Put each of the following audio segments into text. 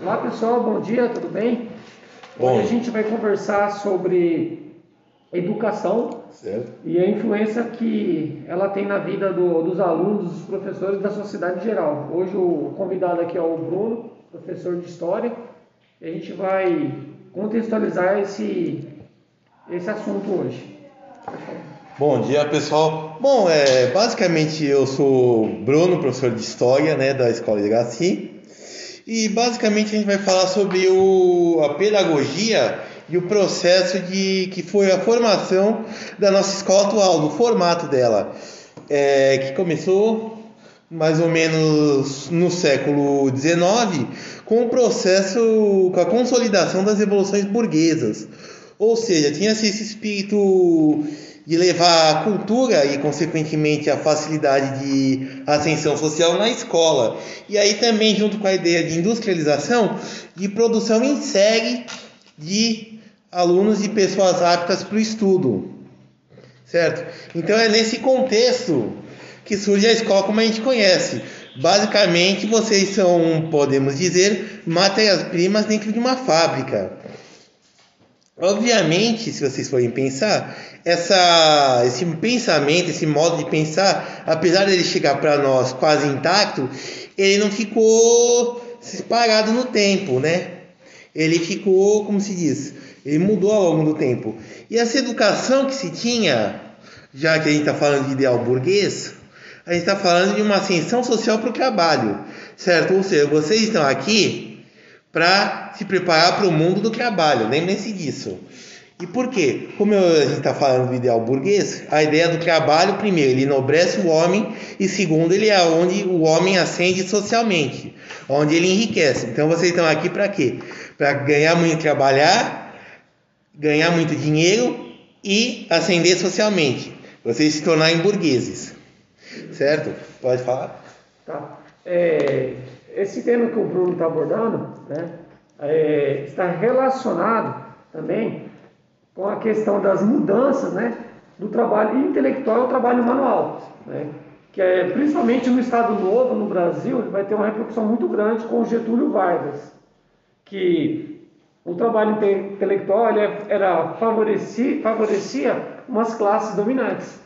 Olá pessoal, bom dia, tudo bem? Bom. Hoje a gente vai conversar sobre educação Certo. e a influência que ela tem na vida do- dos alunos, dos professores da sociedade em geral. Hoje o convidado aqui é o Bruno, professor de História, e a gente vai contextualizar esse, esse assunto hoje. Bom dia, pessoal. Bom, é, basicamente eu sou Bruno, professor de História, né, da Escola de Gaci. E basicamente a gente vai falar sobre o, a pedagogia e o processo de que foi a formação da nossa escola atual, do formato dela, é, que começou mais ou menos no século XIX com o processo, com a consolidação das revoluções burguesas. Ou seja, tinha-se esse espírito de levar a cultura e, consequentemente, a facilidade de ascensão social na escola. E aí também, junto com a ideia de industrialização, de produção em série de alunos e pessoas aptas para o estudo. Certo? Então é nesse contexto que surge a escola como a gente conhece. Basicamente, vocês são, podemos dizer, matérias-primas dentro de uma fábrica. Obviamente, se vocês forem pensar, essa, esse pensamento, esse modo de pensar, apesar dele chegar para nós quase intacto, ele não ficou parado no tempo, né? Ele ficou, como se diz, ele mudou ao longo do tempo. E essa educação que se tinha, já que a gente está falando de ideal burguês, a gente está falando de uma ascensão social para o trabalho, certo? Ou seja, vocês estão aqui para se preparar para o mundo do trabalho, lembrem-se disso. E por quê? Como a gente está falando do ideal burguês, a ideia do trabalho, primeiro, ele enobrece o homem, e segundo, ele é onde o homem ascende socialmente, onde ele enriquece. Então vocês estão aqui para quê? Para ganhar muito, trabalhar, ganhar muito dinheiro e ascender socialmente. Vocês se tornarem burgueses. Certo? Pode falar? Tá? É, esse tema que o Bruno está abordando né, é, está relacionado também com a questão das mudanças né, do trabalho intelectual ao trabalho manual. Né, que é, principalmente no Estado Novo, no Brasil, vai ter uma repercussão muito grande com Getúlio Vargas, que o trabalho inte- intelectual ele é- era favoreci, favorecia umas classes dominantes.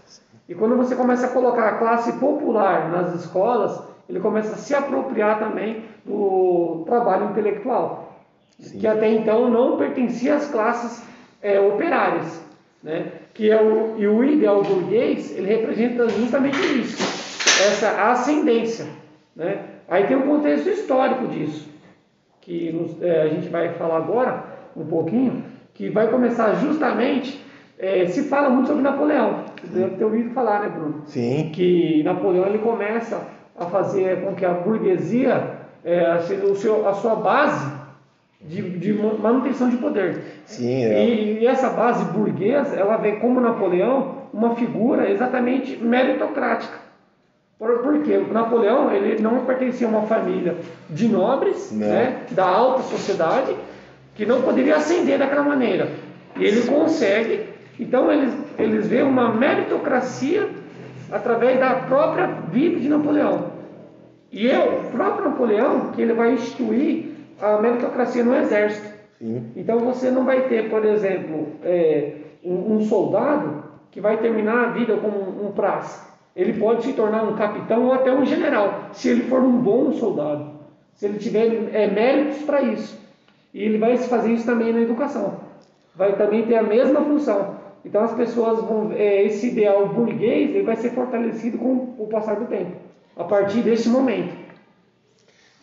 E quando você começa a colocar a classe popular nas escolas, ele começa a se apropriar também do trabalho intelectual, que até então não pertencia às classes eh, operárias, né? Que é o e o ideal burguês ele representa justamente isso, essa ascendência, né? Aí tem um contexto histórico disso, que nos- eh, a gente vai falar agora um pouquinho, que vai começar justamente eh, se fala muito sobre Napoleão. Você deve ter ouvido falar, né, Bruno? Sim. que Napoleão ele começa a fazer com que a burguesia é, seja o seu, a sua base de, de manutenção de poder. Sim, é. E, e essa base burguesa, ela vê como Napoleão uma figura exatamente meritocrática. Por, por quê? O Napoleão ele não pertencia a uma família de nobres, Não. né, da alta sociedade, que não poderia ascender daquela maneira. E ele consegue, então eles, eles veem uma meritocracia através da própria vida de Napoleão. E é o próprio Napoleão que ele vai instituir a meritocracia no exército. Sim. Então você não vai ter, por exemplo, é, um, um soldado que vai terminar a vida como um, um praça. Ele pode se tornar um capitão ou até um general, se ele for um bom soldado, se ele tiver é, méritos para isso. E ele vai fazer isso também na educação. Vai também ter a mesma função. Então as pessoas vão, é, esse ideal burguês, ele vai ser fortalecido com o passar do tempo, a partir desse momento.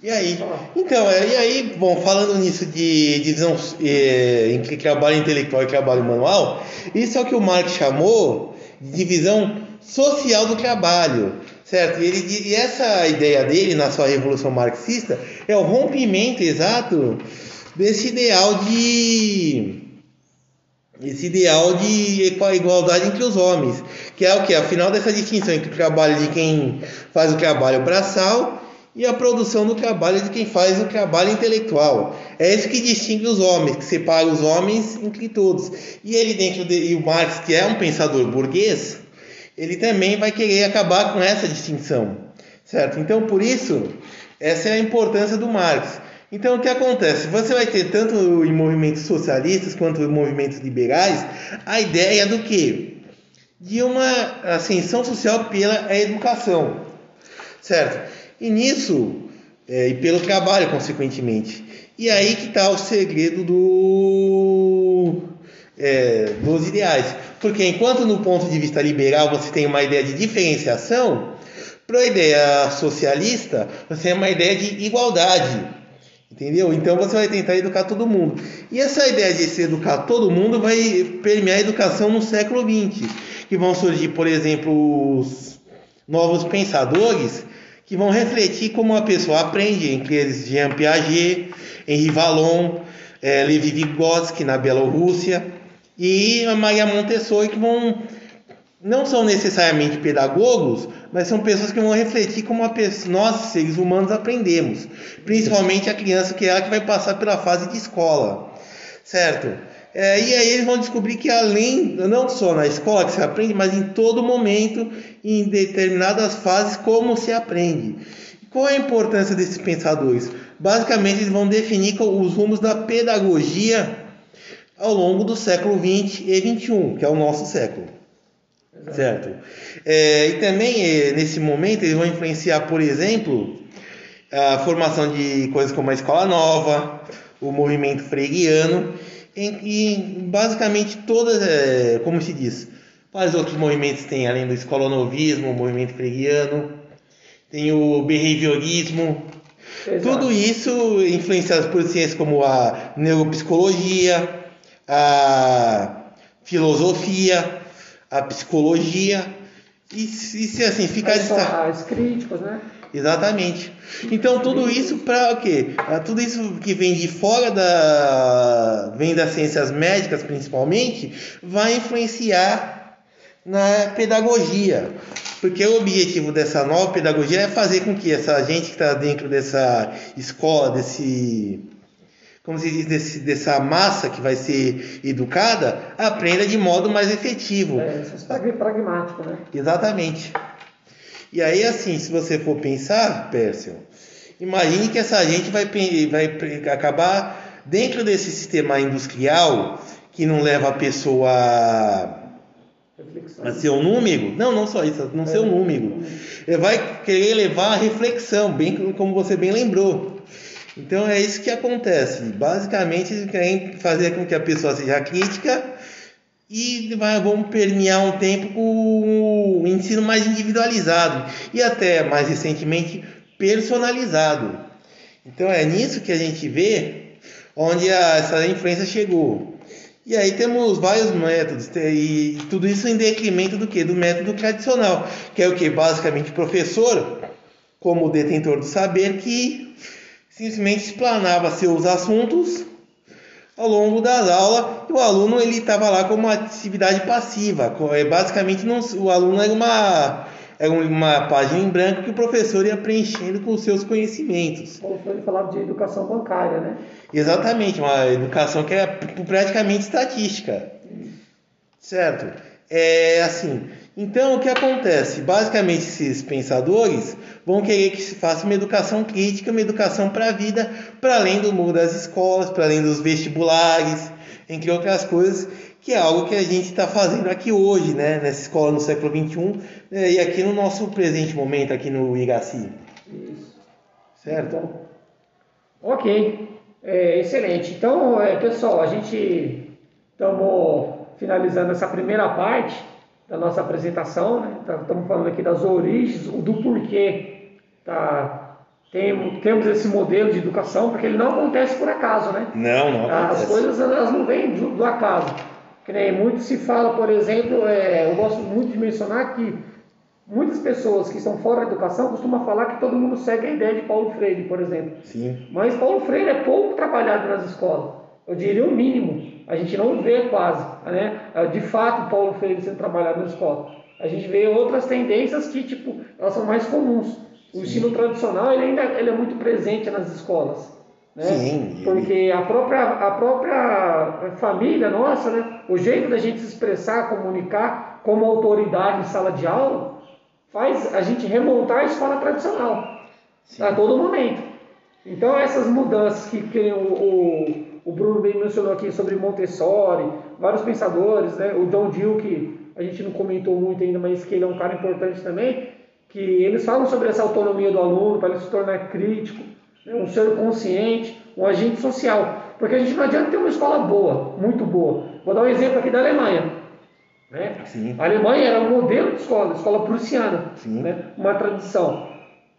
E aí? Então, é, e aí, bom, falando nisso de divisão é, entre trabalho intelectual e trabalho manual, isso é o que o Marx chamou de divisão social do trabalho, certo? E, ele, e essa ideia dele na sua revolução marxista é o rompimento exato desse ideal de esse ideal de igualdade entre os homens, que é o que? Afinal dessa distinção entre o trabalho de quem faz o trabalho braçal e a produção do trabalho de quem faz o trabalho intelectual. É isso que distingue os homens, que separa os homens entre todos. E ele dentro de, e o Marx, que é um pensador burguês, ele também vai querer acabar com essa distinção, certo? Então, por isso, essa é a importância do Marx. Então o que acontece? Você vai ter tanto em movimentos socialistas quanto em movimentos liberais a ideia do que? De uma ascensão social pela educação, certo? E nisso, é, e pelo trabalho, consequentemente. E aí que está o segredo do, é, dos ideais. Porque enquanto no ponto de vista liberal você tem uma ideia de diferenciação, para a ideia socialista você tem uma ideia de igualdade. Entendeu? Então você vai tentar educar todo mundo. E essa ideia de se educar todo mundo vai permear a educação no século XX. Que vão surgir, por exemplo, os novos pensadores que vão refletir como a pessoa aprende, entre eles Jean Piaget, Henri Vallon, é, Levi Vygotsky na Bielorrússia e a Maria Montessori que vão não são necessariamente pedagogos, mas são pessoas que vão refletir como nós, seres humanos, aprendemos. Principalmente a criança, que é ela que vai passar pela fase de escola. Certo? É, e aí eles vão descobrir que além, não só na escola que se aprende, mas em todo momento, em determinadas fases, como se aprende. Qual é a importância desses pensadores? Basicamente, eles vão definir os rumos da pedagogia ao longo do século 20 e 21, que é o nosso século. Certo. É, e também, é, nesse momento, eles vão influenciar, por exemplo, a formação de coisas como a escola nova, o movimento freiriano, e basicamente todas, é, como se diz, quais outros movimentos tem, além do escolanovismo, o movimento freiriano, tem o behaviorismo, Exato. tudo isso influenciado por ciências como a neuropsicologia, a filosofia, a psicologia e, se assim ficar as críticas, né? Exatamente. Então tudo isso para o quê? Ah, tudo isso que vem de fora da vem das ciências médicas principalmente vai influenciar na pedagogia. Porque o objetivo dessa nova pedagogia é fazer com que essa gente que está dentro dessa escola, desse como se diz, desse, dessa massa que vai ser educada, aprenda de modo mais efetivo. É, isso é pragmático, né? Exatamente. E aí, assim, se você for pensar, Pércio, imagine que essa gente vai, vai acabar dentro desse sistema industrial que não leva a pessoa a ser um número, não, não só isso, não é. ser um número, ele vai querer levar a reflexão, bem como você bem lembrou. Então é isso que acontece. Basicamente, eles querem fazer com que a pessoa seja crítica e vão permear um tempo com o ensino mais individualizado e até mais recentemente personalizado. Então é nisso que a gente vê onde a, essa influência chegou. E aí temos vários métodos, e tudo isso em detrimento do que? Do método tradicional, que é o que? Basicamente o professor, como detentor do saber, que simplesmente explanava seus assuntos ao longo das aulas e o aluno ele estava lá como uma atividade passiva. É, basicamente não, o aluno era uma, era uma página em branco que o professor ia preenchendo com os seus conhecimentos. Como ele falava de educação bancária, né? Exatamente, uma educação que é praticamente estatística. Certo? É assim, então, o que acontece? Basicamente, esses pensadores vão querer que se faça uma educação crítica, uma educação para a vida, para além do mundo das escolas, para além dos vestibulares, entre outras coisas, que é algo que a gente está fazendo aqui hoje, né? nessa escola no século XXI, né? e aqui no nosso presente momento, aqui no Igaci. Isso. Certo? Então, ok, é, excelente. Então, é, pessoal, a gente estamos finalizando essa primeira parte da nossa apresentação, né? Tá, estamos falando aqui das origens, do porquê tá, tem, temos esse modelo de educação, porque ele não acontece por acaso, né? Não, não acontece. As coisas elas não vêm do, do acaso. Que nem muito se fala, por exemplo, é, eu gosto muito de mencionar que muitas pessoas que estão fora da educação costumam falar que todo mundo segue a ideia de Paulo Freire, por exemplo. Sim. Mas Paulo Freire é pouco trabalhado nas escolas. Eu diria o mínimo a gente não vê quase, né? É, de fato, Paulo Freire sendo trabalhado na escola. A gente vê outras tendências que, tipo, elas são mais comuns. O ensino tradicional, ele ainda ele é muito presente nas escolas. Né? Sim. Porque a própria, a própria família nossa, né? o jeito da gente se expressar, comunicar como autoridade em sala de aula, faz a gente remontar a escola tradicional Sim. a todo momento. Então essas mudanças que, que o, o, o, Bruno bem mencionou aqui sobre Montessori, vários pensadores, né? o John Dill, que a gente não comentou muito ainda, mas que ele é um cara importante também, que eles falam sobre essa autonomia do aluno para ele se tornar crítico, né? um ser consciente, um agente social. Porque a gente não adianta ter uma escola boa, muito boa. Vou dar um exemplo aqui da Alemanha. Né? A Alemanha era um modelo de escola, escola prussiana, né? uma tradição.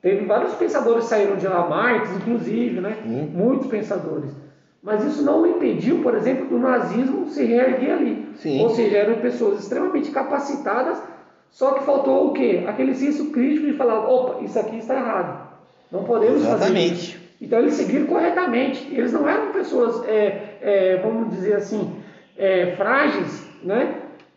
Teve vários pensadores que saíram de lá, Marx, inclusive, né? muitos pensadores. Mas isso não impediu, por exemplo, do nazismo se reerguer ali. Sim. Ou seja, eram pessoas extremamente capacitadas, só que faltou o quê? Aquele senso crítico de falar, opa, isso aqui está errado. Não podemos Exatamente. fazer isso. Então eles seguiram corretamente. Eles não eram pessoas, é, é, vamos dizer assim, é, frágeis, né?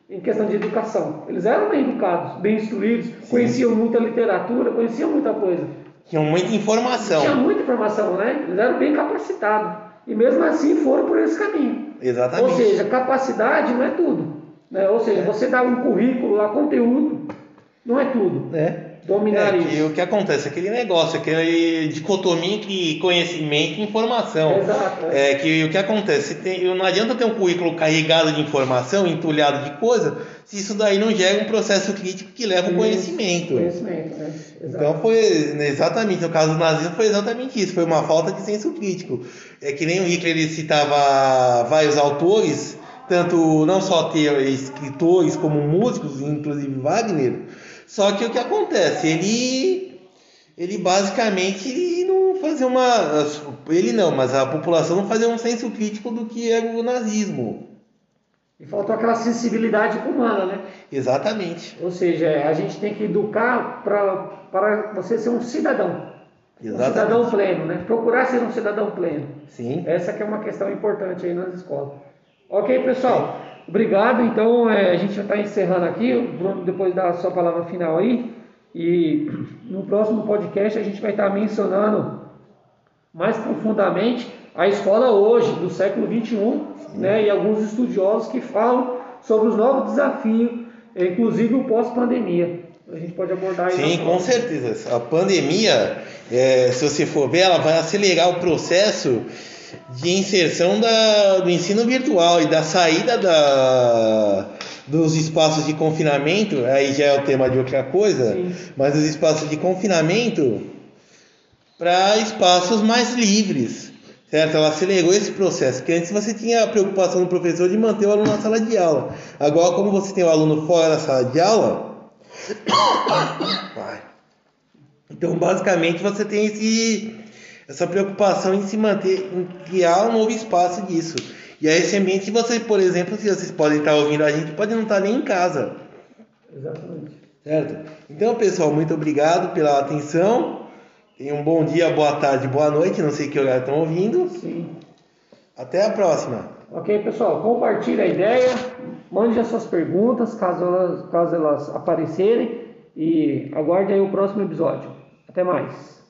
Em questão de educação. Eles eram bem educados, bem instruídos, Sim. conheciam muita literatura, conheciam muita coisa. Tinham muita informação. Tinha muita informação, né? Eles eram bem capacitados. E mesmo assim foram por esse caminho. Exatamente. Ou seja, capacidade não é tudo. Né? Ou seja, você dá um currículo lá, conteúdo, não é tudo. É dominar é, isso. o que acontece? Aquele negócio, aquela dicotomia entre conhecimento e informação. Exato. É, é que o que acontece? Tem, não adianta ter um currículo carregado de informação, entulhado de coisa, se isso daí não gera um processo crítico que leva ao conhecimento. Conhecimento, né? Exato. Então foi exatamente, no caso do nazismo foi exatamente isso, foi uma falta de senso crítico. É que nem o Hitler ele citava vários autores, tanto não só ter escritores como músicos, inclusive Wagner, só que o que acontece? Ele, ele basicamente ele não fazia uma. Ele não, mas a população não fazia um senso crítico do que era o nazismo. E faltou aquela sensibilidade humana, né? Exatamente. Ou seja, a gente tem que educar para você ser um cidadão. Exatamente. Um cidadão pleno, né? Procurar ser um cidadão pleno. Sim. Essa que é uma questão importante aí nas escolas. Ok, pessoal. Obrigado. Então, é, a gente já está encerrando aqui. O Bruno depois dá a sua palavra final aí. E no próximo podcast a gente vai estar tá mencionando mais profundamente a escola hoje, do século XXI, né, e alguns estudiosos que falam sobre os novos desafios, inclusive o pós-pandemia. A gente pode abordar isso. Sim, com certeza. A pandemia, é, se você for ver, ela vai acelerar o processo de inserção da, do ensino virtual e da saída da, dos espaços de confinamento, aí já é o tema de outra coisa, Sim. mas os espaços de confinamento para espaços mais livres, certo? Ela acelerou esse processo, porque antes você tinha a preocupação do professor de manter o aluno na sala de aula. Agora, como você tem o aluno fora da sala de aula, então basicamente você tem esse essa preocupação em se manter, em criar um novo espaço disso. E aí esse ambiente, você, por exemplo, se vocês podem estar ouvindo a gente, pode não estar nem em casa. Exatamente. Certo? Então, pessoal, muito obrigado pela atenção. Tenham um bom dia, boa tarde, boa noite. Não sei que horário estão ouvindo. Sim. Até a próxima. Ok, pessoal. Compartilhe a ideia. Mande as suas perguntas, caso elas, caso elas aparecerem. E aguarde aí o próximo episódio. Até mais.